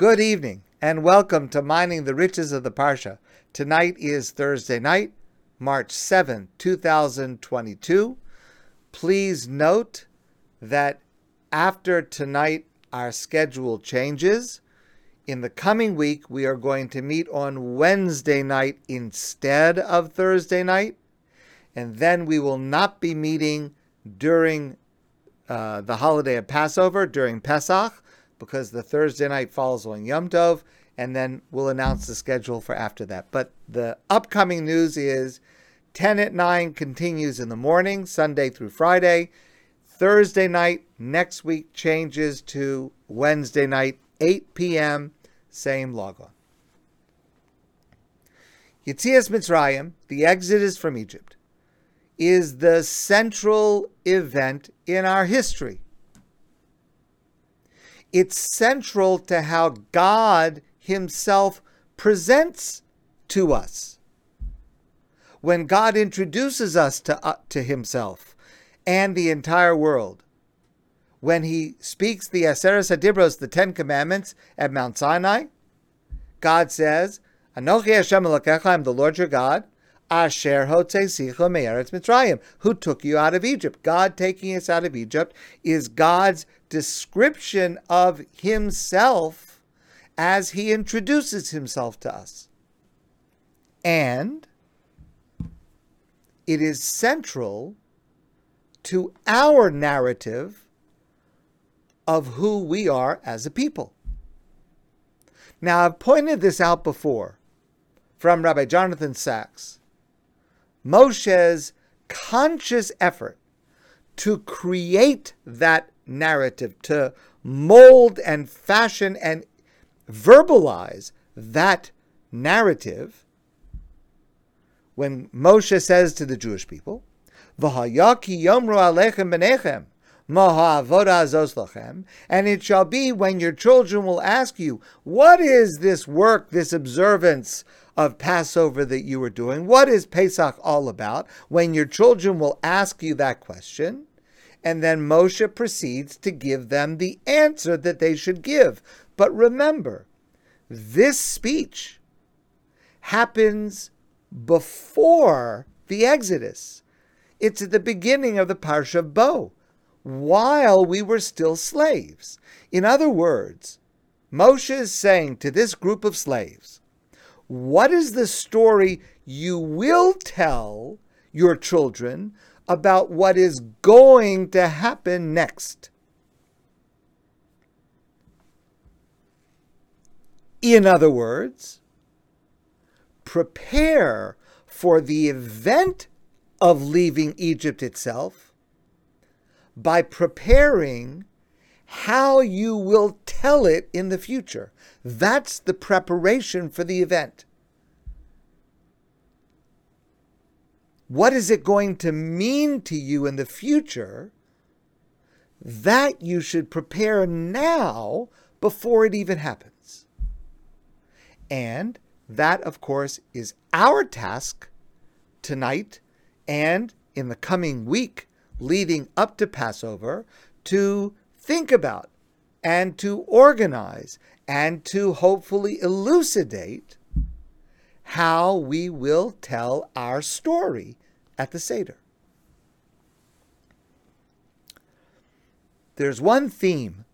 Good evening and welcome to Mining the Riches of the Parsha. Tonight is Thursday night, March 7, 2022. Please note that after tonight, our schedule changes. In the coming week, we are going to meet on Wednesday night instead of Thursday night, and then we will not be meeting during uh, the holiday of Passover, during Pesach, because the Thursday night falls on Yom Tov, and then we'll announce the schedule for after that. But the upcoming news is 10 at 9 continues in the morning, Sunday through Friday. Thursday night next week changes to Wednesday night, 8 p.m., same logon. Yitzias Mitzrayim, the exodus from Egypt, is the central event in our history. It's central to how God Himself presents to us. When God introduces us to, uh, to Himself and the entire world, when He speaks the Aseres Hadibros, the Ten Commandments, at Mount Sinai, God says, Anochi Hashem Elokecha, I'm the Lord your God, Asher Hotzesicha Mitzrayim, who took you out of Egypt. God taking us out of Egypt is God's description of himself as he introduces himself to us. And it is central to our narrative of who we are as a people. Now, I've pointed this out before from Rabbi Jonathan Sacks. Moshe's conscious effort to create that narrative, to mold and fashion and verbalize that narrative, when Moshe says to the Jewish people, V'hayaki yomru alechem benechem, and it shall be when your children will ask you, What is this work, this observance of Passover that you are doing? What is Pesach all about? When your children will ask you that question, and then Moshe proceeds to give them the answer that they should give. But remember, this speech happens before the Exodus. It's at the beginning of the Parsha of Bo while we were still slaves. In other words, Moshe is saying to this group of slaves, What is the story you will tell your children about what is going to happen next? In other words, prepare for the event of leaving Egypt itself by preparing how you will tell it in the future. That's the preparation for the event. What is it going to mean to you in the future? That you should prepare now before it even happens. And that, of course, is our task tonight and in the coming week leading up to Passover to think about and to organize and to hopefully elucidate how we will tell our story at the Seder. There's one theme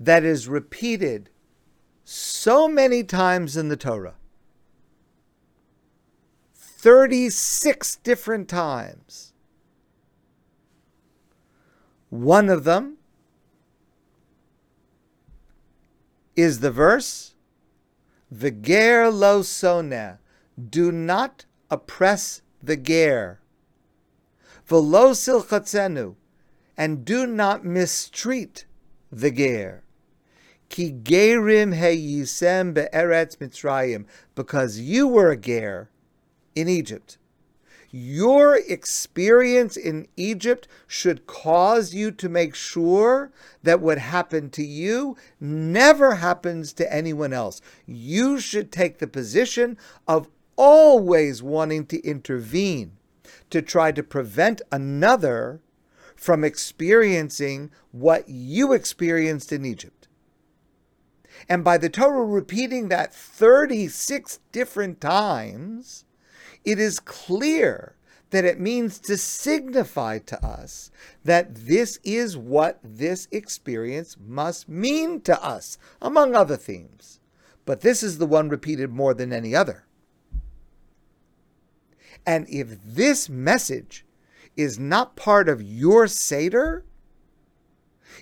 that is repeated so many times in the Torah 36 different times one of them is the verse, V'ger lo soneh, do not oppress the ger. V'lo silchatzenu, and do not mistreat the ger. Ki gerim heyisem be'eretz mitzrayim, because you were a ger in Egypt. Your experience in Egypt should cause you to make sure that what happened to you never happens to anyone else. You should take the position of always wanting to intervene to try to prevent another from experiencing what you experienced in Egypt. And by the Torah repeating that 36 different times, it is clear that it means to signify to us that this is what this experience must mean to us, among other themes. But this is the one repeated more than any other. And if this message is not part of your Seder,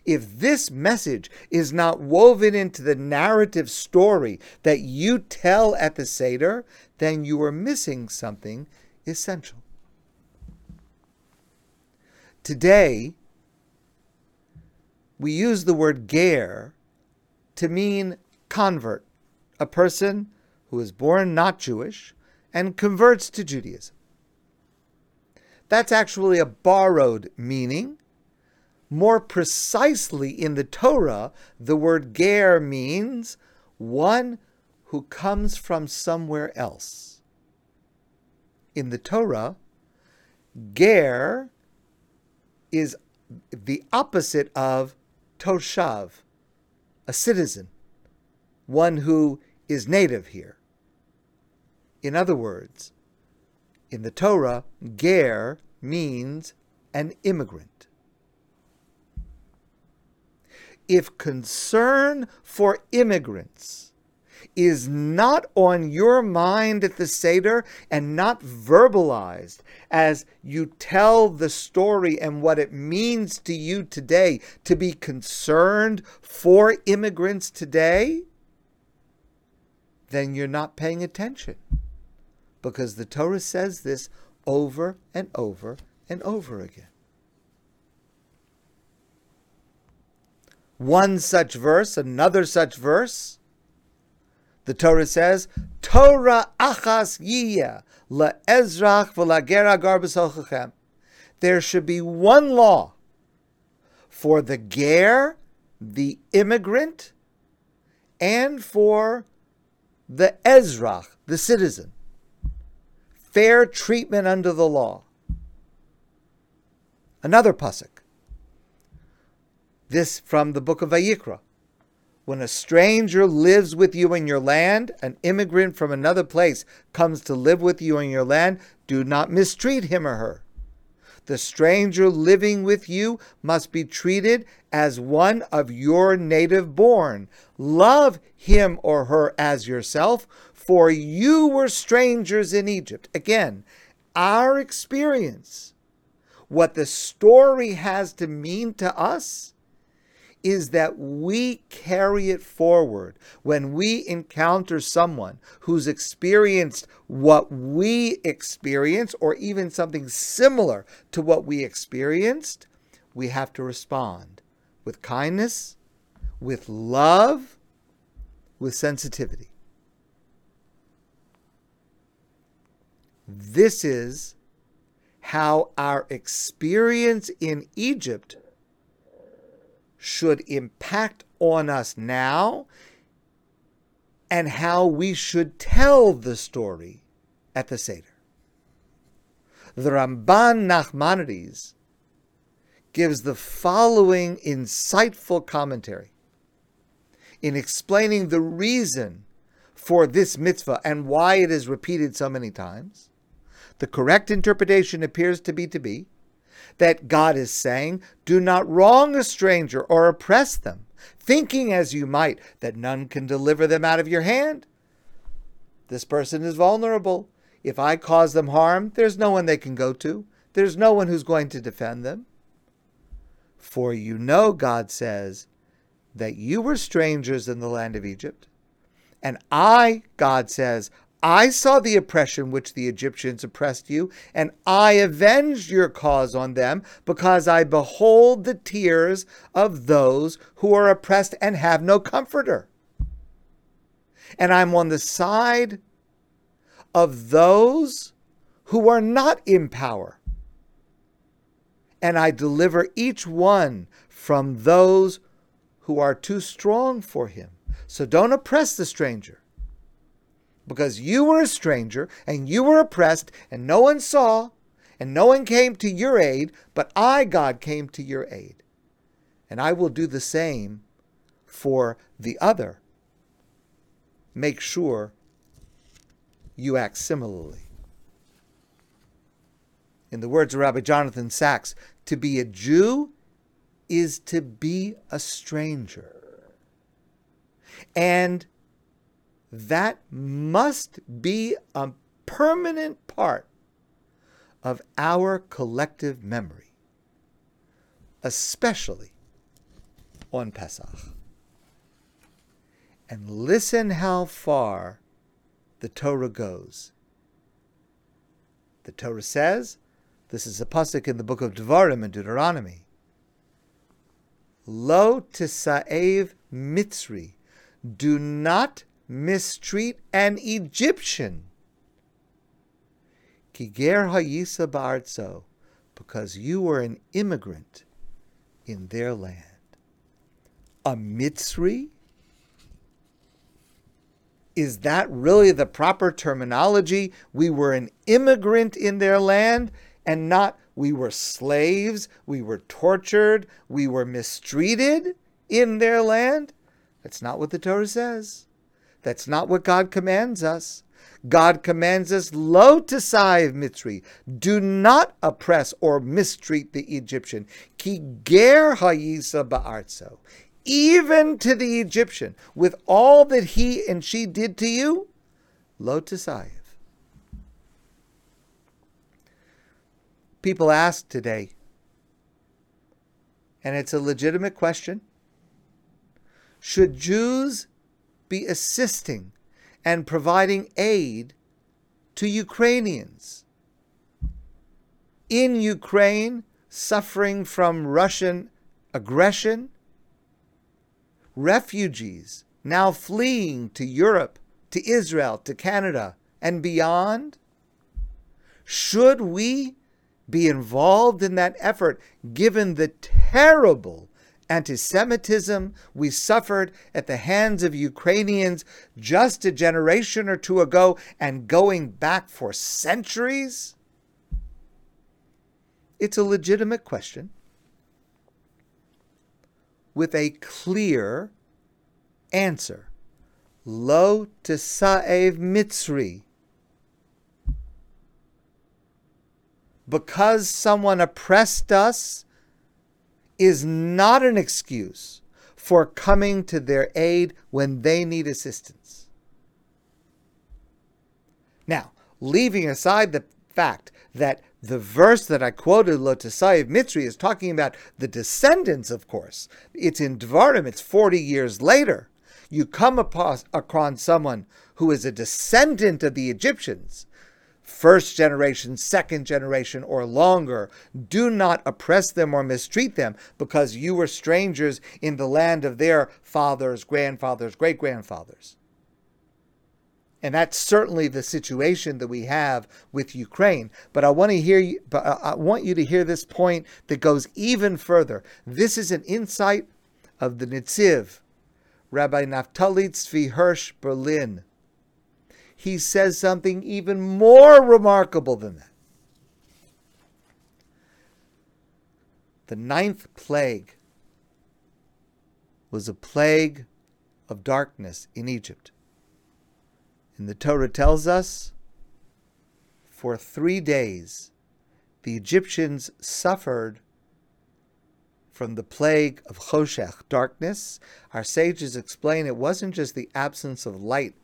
if this message is not woven into the narrative story that you tell at the Seder, then you are missing something essential. Today, we use the word ger to mean convert, a person who is born not Jewish and converts to Judaism. That's actually a borrowed meaning. More precisely, in the Torah, the word ger means one who comes from somewhere else. In the Torah, ger is the opposite of toshav, a citizen, one who is native here. In other words, in the Torah, ger means an immigrant. If concern for immigrants is not on your mind at the Seder and not verbalized as you tell the story and what it means to you today to be concerned for immigrants today, then you're not paying attention. Because the Torah says this over and over and over again. One such verse, another such verse, the Torah says, Torah achas yiyah le'ezrach v'lagera garbus There should be one law for the ger, the immigrant, and for the ezrach, the citizen. Fair treatment under the law. Another pasuk. This from the book of Vayikra. When a stranger lives with you in your land, an immigrant from another place comes to live with you in your land, do not mistreat him or her. The stranger living with you must be treated as one of your native born. Love him or her as yourself, for you were strangers in Egypt. Again, our experience, what the story has to mean to us, is that we carry it forward when we encounter someone who's experienced what we experienced or even something similar to what we experienced, we have to respond with kindness, with love, with sensitivity. This is how our experience in Egypt should impact on us now and how we should tell the story at the Seder. The Ramban Nachmanides gives the following insightful commentary in explaining the reason for this mitzvah and why it is repeated so many times. The correct interpretation appears to be to be that God is saying, Do not wrong a stranger or oppress them, thinking as you might that none can deliver them out of your hand. This person is vulnerable. If I cause them harm, there's no one they can go to. There's no one who's going to defend them. For you know, God says, that you were strangers in the land of Egypt. And I, God says, I saw the oppression which the Egyptians oppressed you, and I avenged your cause on them, because I behold the tears of those who are oppressed and have no comforter. And I'm on the side of those who are not in power. And I deliver each one from those who are too strong for him. So don't oppress the stranger because you were a stranger and you were oppressed and no one saw and no one came to your aid, but I, God, came to your aid. And I will do the same for the other make sure you act similarly. In the words of Rabbi Jonathan Sacks, to be a Jew is to be a stranger. And that must be a permanent part of our collective memory, especially on Pesach. And listen how far the Torah goes. The Torah says, this is a pasuk in the book of Devarim and Deuteronomy. Lo tisaev mitzri, do not mistreat an Egyptian. Kiger hayisa ba'artzo, because you were an immigrant in their land. A mitzri? Is that really the proper terminology? We were an immigrant in their land and not we were slaves, we were tortured, we were mistreated in their land. That's not what the Torah says. That's not what God commands us. God commands us, lo tesaiv mitzri, do not oppress or mistreat the Egyptian. Ki ger hayisa ba'artzo, even to the Egyptian, with all that he and she did to you, lo tesaiv. people ask today, and it's a legitimate question should Jews be assisting and providing aid to Ukrainians in Ukraine suffering from Russian aggression? Refugees now fleeing to Europe, to Israel, to Canada, and beyond? Should we be involved in that effort given the terrible anti Semitism we suffered at the hands of Ukrainians just a generation or two ago and going back for centuries? It's a legitimate question with a clear answer. Lo tesaev mitzri because someone oppressed us is not an excuse for coming to their aid when they need assistance. Now, leaving aside the fact that the verse that I quoted, Lotasayev Mitzri, is talking about the descendants, of course. It's in Dvarim, it's 40 years later. You come across someone who is a descendant of the Egyptians first generation, second generation, or longer. Do not oppress them or mistreat them because you were strangers in the land of their fathers, grandfathers, great grandfathers. And that's certainly the situation that we have with Ukraine. But I want to hear you, but I want you to hear this point that goes even further. This is an insight of the Nitziv, Rabbi Naftali Tzvi Hirsch Berlin he says something even more remarkable than that. The ninth plague was a plague of darkness in Egypt. And the Torah tells us for three days the Egyptians suffered from the plague of Choshech, darkness. Our sages explain it wasn't just the absence of light,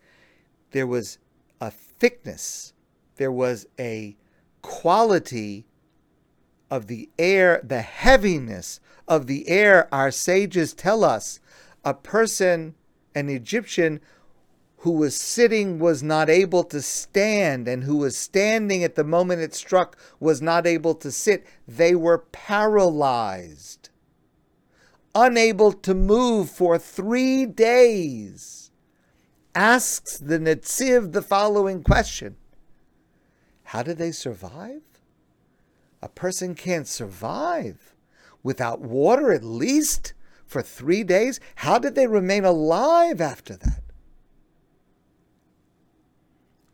there was a thickness, there was a quality of the air, the heaviness of the air. Our sages tell us a person, an Egyptian, who was sitting was not able to stand, and who was standing at the moment it struck was not able to sit. They were paralyzed, unable to move for three days asks the Netziv the following question How do they survive? A person can't survive without water at least for three days. How did they remain alive after that?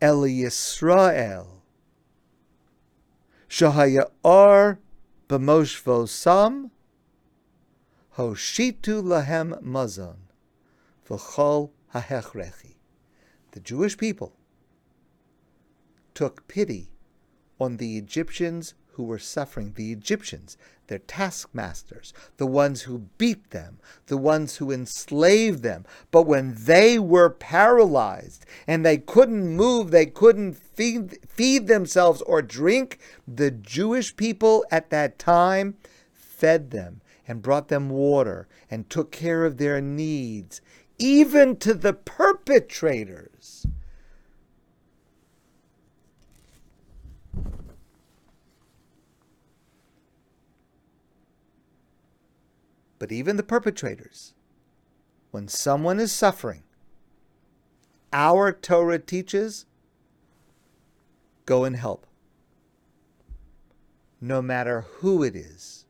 El Yisrael, Shahaya Or B'moshvo Sam, Hoshitu Lahem Mazon, V'chol hahechrechi. the Jewish people took pity on the Egyptians who were suffering, the Egyptians, their taskmasters, the ones who beat them, the ones who enslaved them. But when they were paralyzed and they couldn't move, they couldn't feed, feed themselves or drink, the Jewish people at that time fed them and brought them water and took care of their needs, even to the perpetrators but even the perpetrators, when someone is suffering, our Torah teaches go and help, no matter who it is.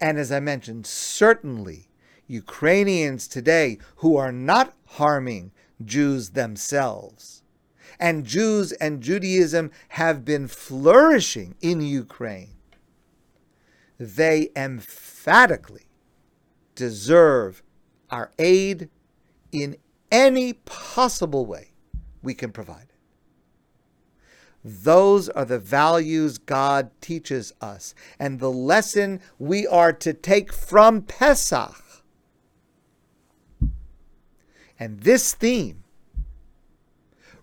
And as I mentioned, certainly Ukrainians today who are not harming Jews themselves. And Jews and Judaism have been flourishing in Ukraine they emphatically deserve our aid in any possible way we can provide it. Those are the values God teaches us, and the lesson we are to take from Pesach. And this theme,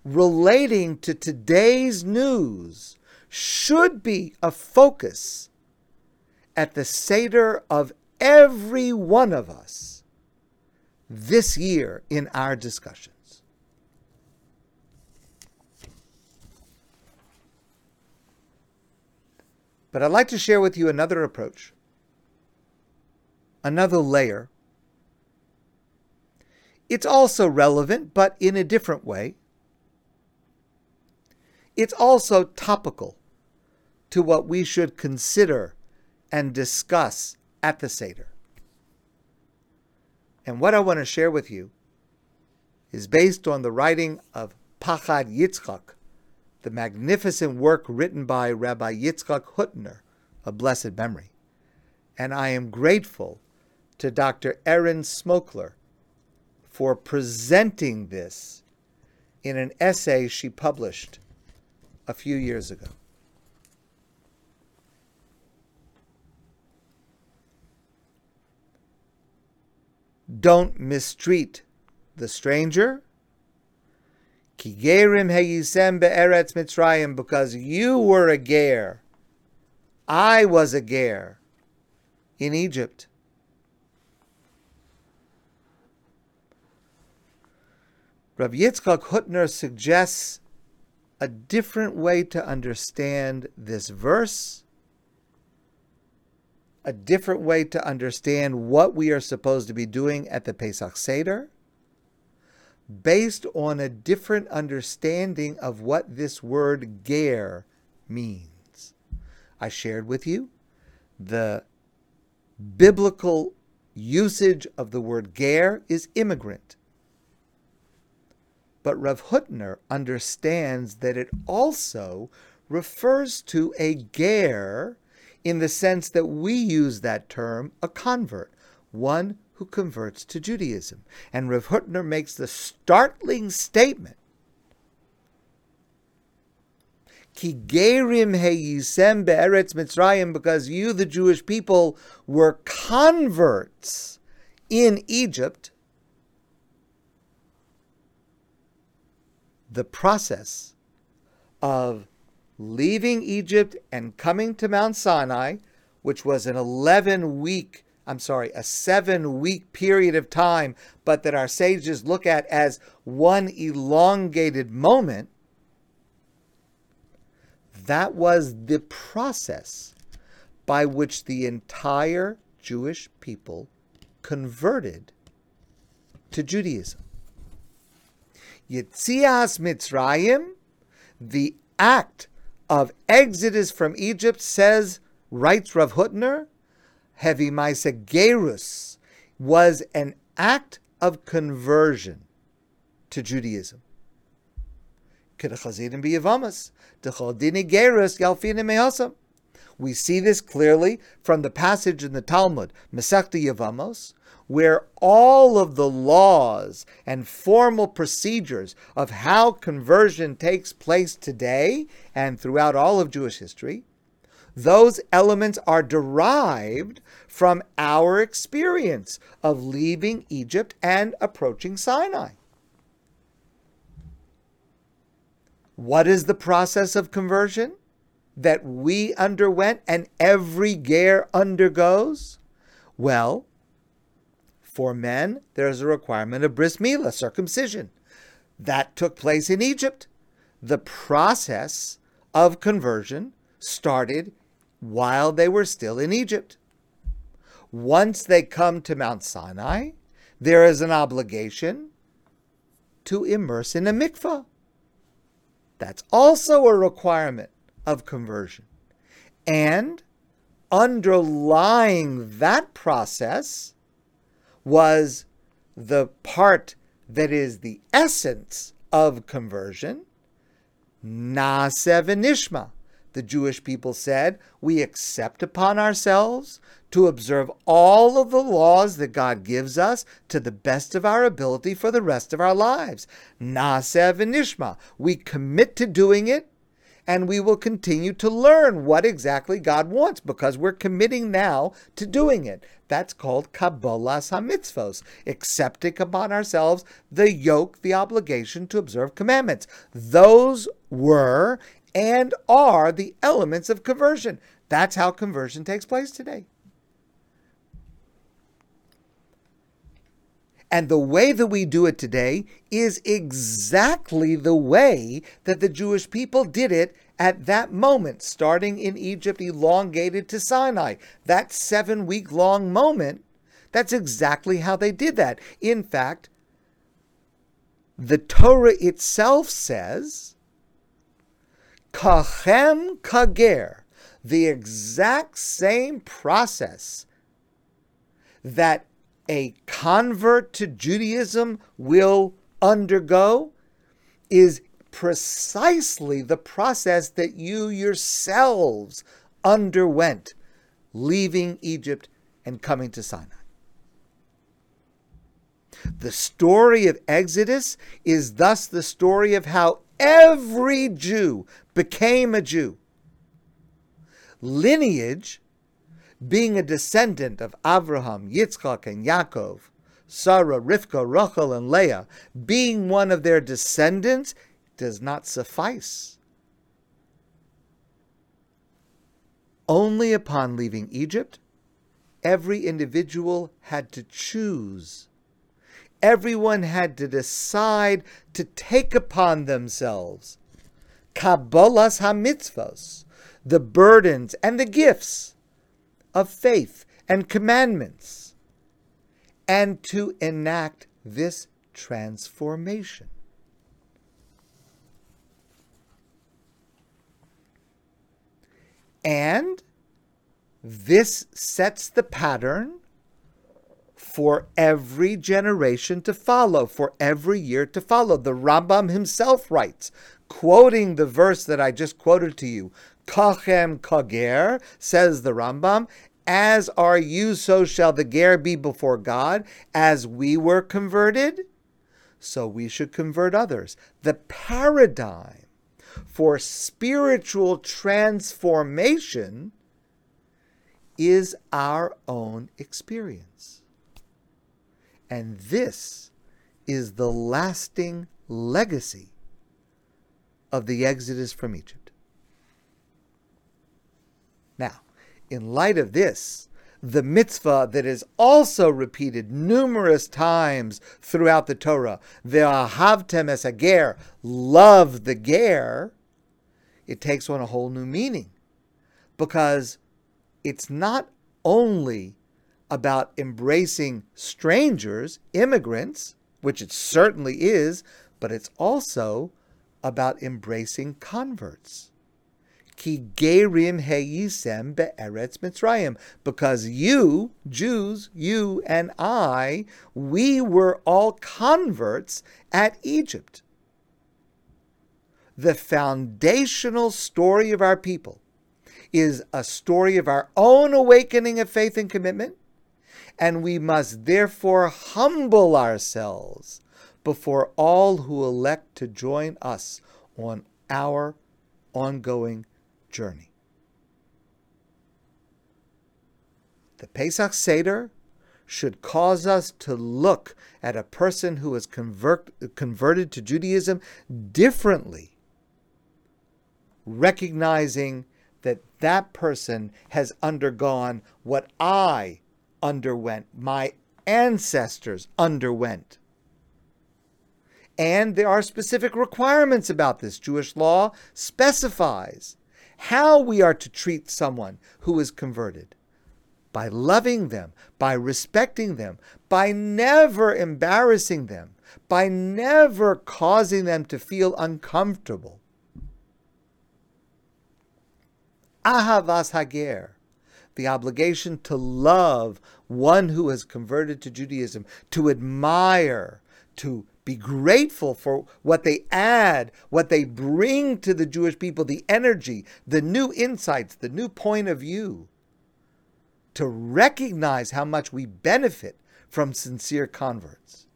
relating to today's news, should be a focus at the Seder of every one of us this year in our discussions. But I'd like to share with you another approach, another layer. It's also relevant, but in a different way. It's also topical to what we should consider and discuss at the Seder. And what I want to share with you is based on the writing of Pachad Yitzchak, the magnificent work written by Rabbi Yitzchak Hutner, a blessed memory. And I am grateful to Dr. Erin Smokler for presenting this in an essay she published a few years ago. Don't mistreat the stranger. Kigerim heyisem be'eretz Mitzrayim, because you were a ger. I was a ger in Egypt. Rabbi Yitzchak Hutner suggests a different way to understand this verse a different way to understand what we are supposed to be doing at the Pesach Seder based on a different understanding of what this word ger means. I shared with you the biblical usage of the word ger is immigrant. But Rav Hutner understands that it also refers to a ger in the sense that we use that term, a convert, one who converts to Judaism. And Rav Hutner makes the startling statement Ki gerim heyisem be'eretz because you, the Jewish people, were converts in Egypt. The process of leaving Egypt and coming to Mount Sinai, which was an 11 week, I'm sorry, a seven week period of time, but that our sages look at as one elongated moment, that was the process by which the entire Jewish people converted to Judaism. Yitzias Mitzrayim, the act of exodus from Egypt says, writes Rav Hutner, Heavy Maisa Gerus was an act of conversion to Judaism. We see this clearly from the passage in the Talmud, Masechta Yevamos, where all of the laws and formal procedures of how conversion takes place today and throughout all of Jewish history, those elements are derived from our experience of leaving Egypt and approaching Sinai. What is the process of conversion that we underwent and every ger undergoes? Well, for men, there is a requirement of bris milah, circumcision. That took place in Egypt. The process of conversion started while they were still in Egypt. Once they come to Mount Sinai, there is an obligation to immerse in a mikvah. That's also a requirement of conversion. And underlying that process was the part that is the essence of conversion, Naaseh v'nishma. The Jewish people said, We accept upon ourselves to observe all of the laws that God gives us to the best of our ability for the rest of our lives. Naaseh v'nishma. We commit to doing it and we will continue to learn what exactly God wants because we're committing now to doing it. That's called Kabbalas HaMitzvos, accepting upon ourselves the yoke, the obligation to observe commandments. Those were and are the elements of conversion. That's how conversion takes place today. And the way that we do it today is exactly the way that the Jewish people did it at that moment, starting in Egypt, elongated to Sinai. That seven week long moment, that's exactly how they did that. In fact, the Torah itself says, Kachem Kager, the exact same process that a convert to Judaism will undergo is precisely the process that you yourselves underwent leaving Egypt and coming to Sinai. The story of Exodus is thus the story of how every Jew became a Jew. Lineage being a descendant of Abraham, Yitzchak, and Yaakov, Sarah, Rivka, Rachel, and Leah, being one of their descendants does not suffice. Only upon leaving Egypt, every individual had to choose. Everyone had to decide to take upon themselves Kabbalas HaMitzvos, the burdens and the gifts of faith and commandments and to enact this transformation. And this sets the pattern for every generation to follow, for every year to follow. The Rambam himself writes, quoting the verse that I just quoted to you, Kachem Kager, says the Rambam, as are you, so shall the ger be before God. As we were converted, so we should convert others. The paradigm for spiritual transformation is our own experience. And this is the lasting legacy of the Exodus from Egypt. Now, in light of this, the mitzvah that is also repeated numerous times throughout the Torah, ve'ahavtem es ger, love the ger, it takes on a whole new meaning because it's not only about embracing strangers, immigrants, which it certainly is, but it's also about embracing converts. Ki gerim heyisem be'eretz Mitzrayim. Because you, Jews, you and I, we were all converts at Egypt. The foundational story of our people is a story of our own awakening of faith and commitment, and we must therefore humble ourselves before all who elect to join us on our ongoing journey. The Pesach Seder should cause us to look at a person who is convert, converted to Judaism differently, recognizing that that person has undergone what I underwent, my ancestors underwent. And there are specific requirements about this. Jewish law specifies how we are to treat someone who is converted by loving them, by respecting them, by never embarrassing them, by never causing them to feel uncomfortable. Ahavas Hager, the obligation to love one who has converted to Judaism, to admire, to be grateful for what they add, what they bring to the Jewish people, the energy, the new insights, the new point of view to recognize how much we benefit from sincere converts.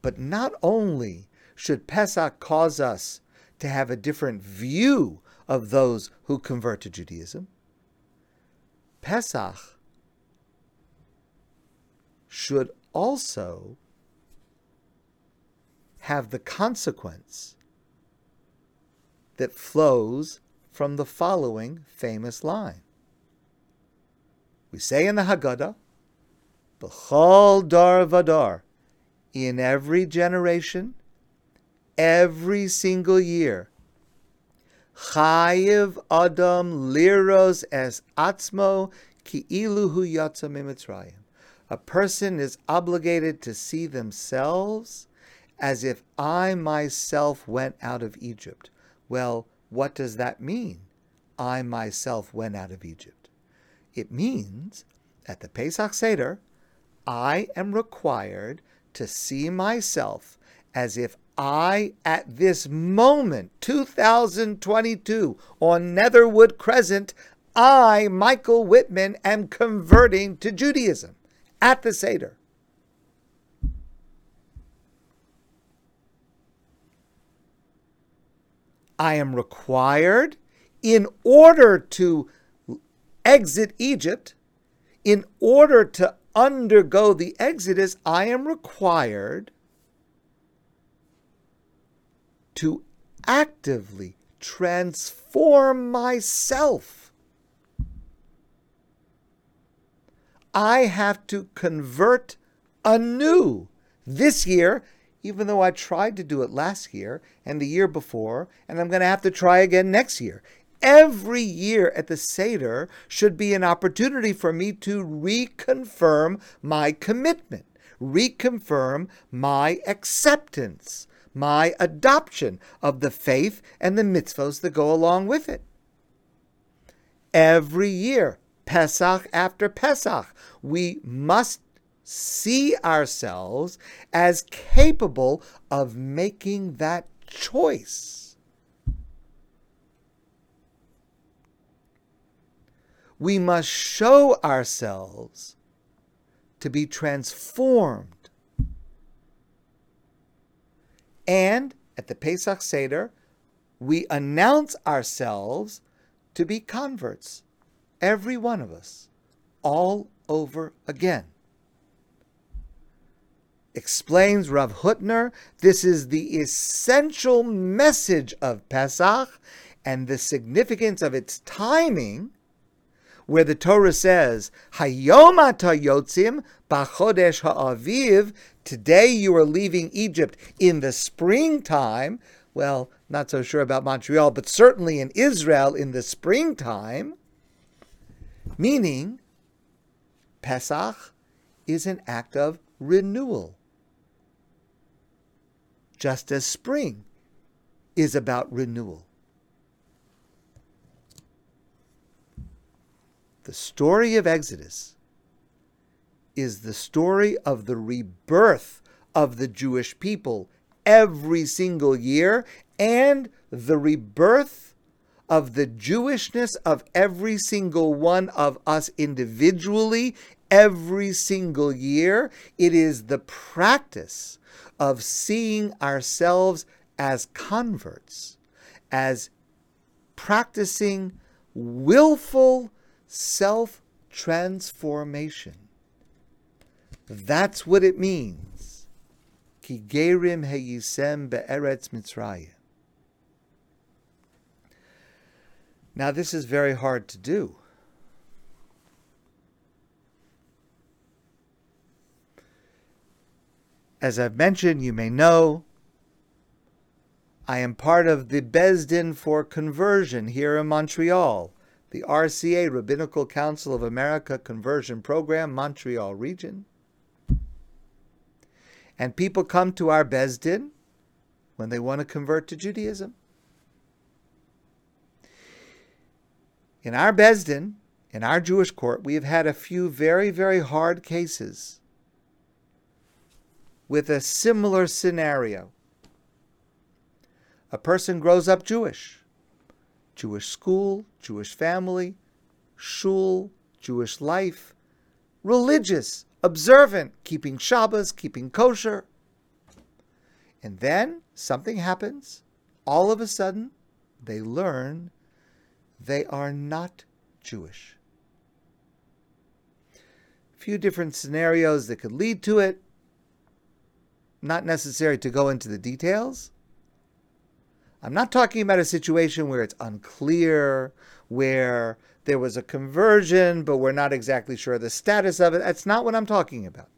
But not only should Pesach cause us to have a different view of those who convert to Judaism, Pesach should also have the consequence that flows from the following famous line. We say in the Haggadah, B'chol dar vadar, in every generation, every single year, Chayiv Adam liros es atzmo ki iluhu yatsa mimitzrayim. A person is obligated to see themselves as if I myself went out of Egypt. Well, what does that mean? I myself went out of Egypt. It means at the Pesach Seder, I am required to see myself as if I, at this moment, 2022, on Netherwood Crescent, I, Michael Whitman, am converting to Judaism at the Seder. I am required, in order to exit Egypt, in order to undergo the Exodus, I am required to actively transform myself. I have to convert anew this year even though I tried to do it last year and the year before, and I'm going to have to try again next year. Every year at the Seder should be an opportunity for me to reconfirm my commitment, reconfirm my acceptance, my adoption of the faith and the mitzvahs that go along with it. Every year, Pesach after Pesach, we must see ourselves as capable of making that choice. We must show ourselves to be transformed. And at the Pesach Seder, we announce ourselves to be converts, every one of us, all over again explains Rav Hutner, this is the essential message of Pesach and the significance of its timing, where the Torah says, Hayom yotzim b'chodesh ha'aviv, today you are leaving Egypt in the springtime. Well, not so sure about Montreal, but certainly in Israel in the springtime, meaning Pesach is an act of renewal just as spring is about renewal. The story of Exodus is the story of the rebirth of the Jewish people every single year and the rebirth of the Jewishness of every single one of us individually every single year. It is the practice of seeing ourselves as converts, as practicing willful self transformation. That's what it means. Ki gerim heyisem be'eretz Mitzrayim. Now, this is very hard to do. As I've mentioned, you may know, I am part of the Beis Din for Conversion here in Montreal, the RCA Rabbinical Council of America Conversion Program, Montreal region. And people come to our Beis Din when they want to convert to Judaism. In our Beis Din, in our Jewish court, we have had a few very, very hard cases with a similar scenario. A person grows up Jewish, Jewish school, Jewish family, shul, Jewish life, religious, observant, keeping Shabbos, keeping kosher. And then something happens. All of a sudden, they learn they are not Jewish. A few different scenarios that could lead to it. Not necessary to go into the details. I'm not talking about a situation where it's unclear, where there was a conversion, but we're not exactly sure of the status of it. That's not what I'm talking about.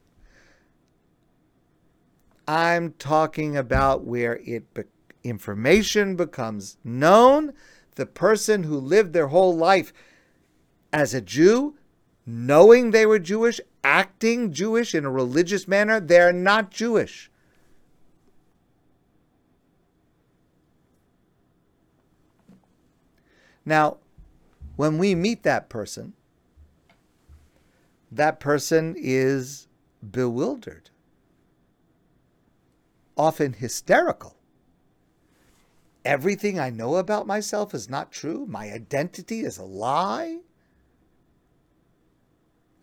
I'm talking about where it be- information becomes known the person who lived their whole life as a Jew, knowing they were Jewish, acting Jewish in a religious manner, they're not Jewish. Now, when we meet that person, that person is bewildered, often hysterical everything I know about myself is not true? My identity is a lie?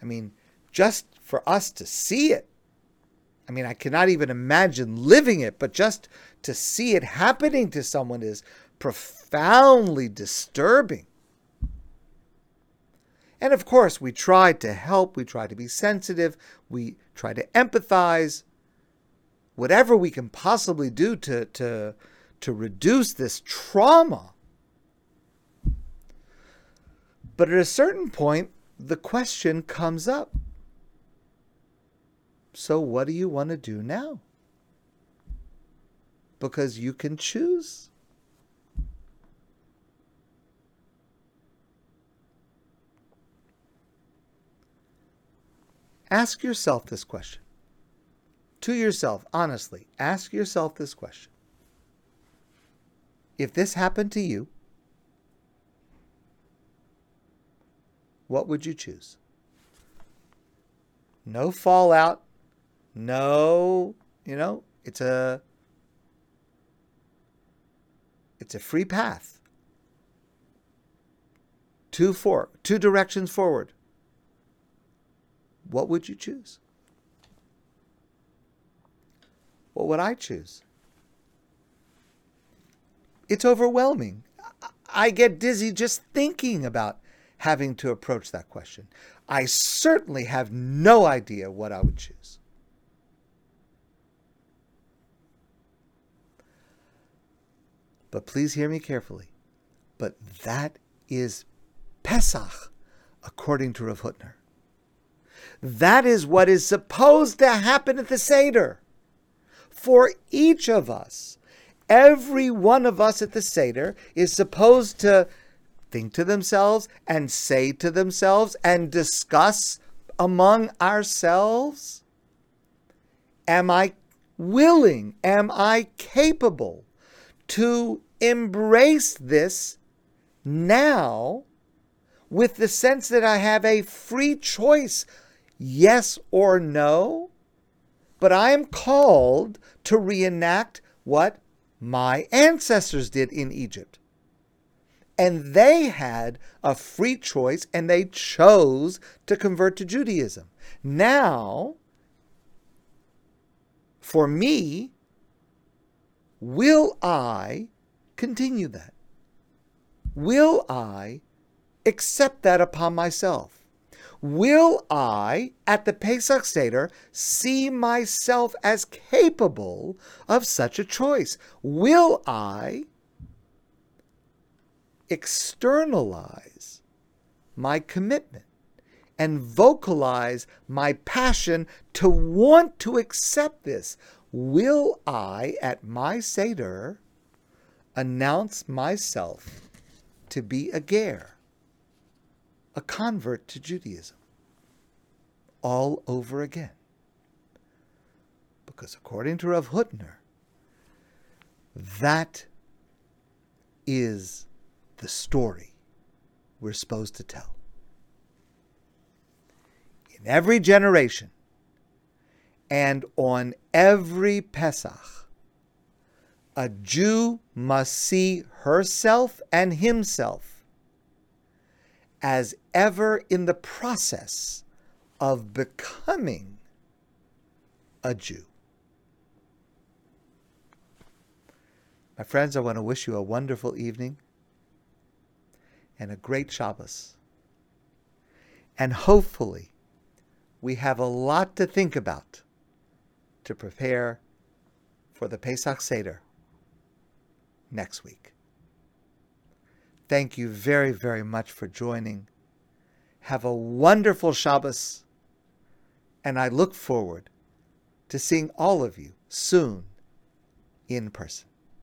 I mean, just for us to see it, I mean, I cannot even imagine living it, but just to see it happening to someone is profoundly disturbing. And of course, we try to help, we try to be sensitive, we try to empathize, whatever we can possibly do to, to to reduce this trauma. But at a certain point, the question comes up. So, what do you want to do now? Because you can choose. Ask yourself this question. To yourself, honestly, ask yourself this question if this happened to you, what would you choose? No fallout, no, you know, it's a it's a free path. Two for two directions forward. What would you choose? What would I choose? It's overwhelming. I get dizzy just thinking about having to approach that question. I certainly have no idea what I would choose. But please hear me carefully. But that is Pesach, according to Rav Hutner. That is what is supposed to happen at the Seder. For each of us, every one of us at the Seder is supposed to think to themselves and say to themselves and discuss among ourselves Am I willing? Am I capable to embrace this now with the sense that I have a free choice, yes or no? But I am called to reenact what my ancestors did in Egypt. And they had a free choice and they chose to convert to Judaism. Now, for me, will I continue that? Will I accept that upon myself? Will I, at the Pesach Seder, see myself as capable of such a choice? Will I externalize my commitment and vocalize my passion to want to accept this? Will I, at my Seder, announce myself to be a ger? A convert to Judaism all over again. Because according to Rav Hutner, that is the story we're supposed to tell. In every generation and on every Pesach, a Jew must see herself and himself as ever in the process of becoming a Jew. My friends, I want to wish you a wonderful evening and a great Shabbos. And hopefully, we have a lot to think about to prepare for the Pesach Seder next week. Thank you very, very much for joining. Have a wonderful Shabbos, and I look forward to seeing all of you soon in person.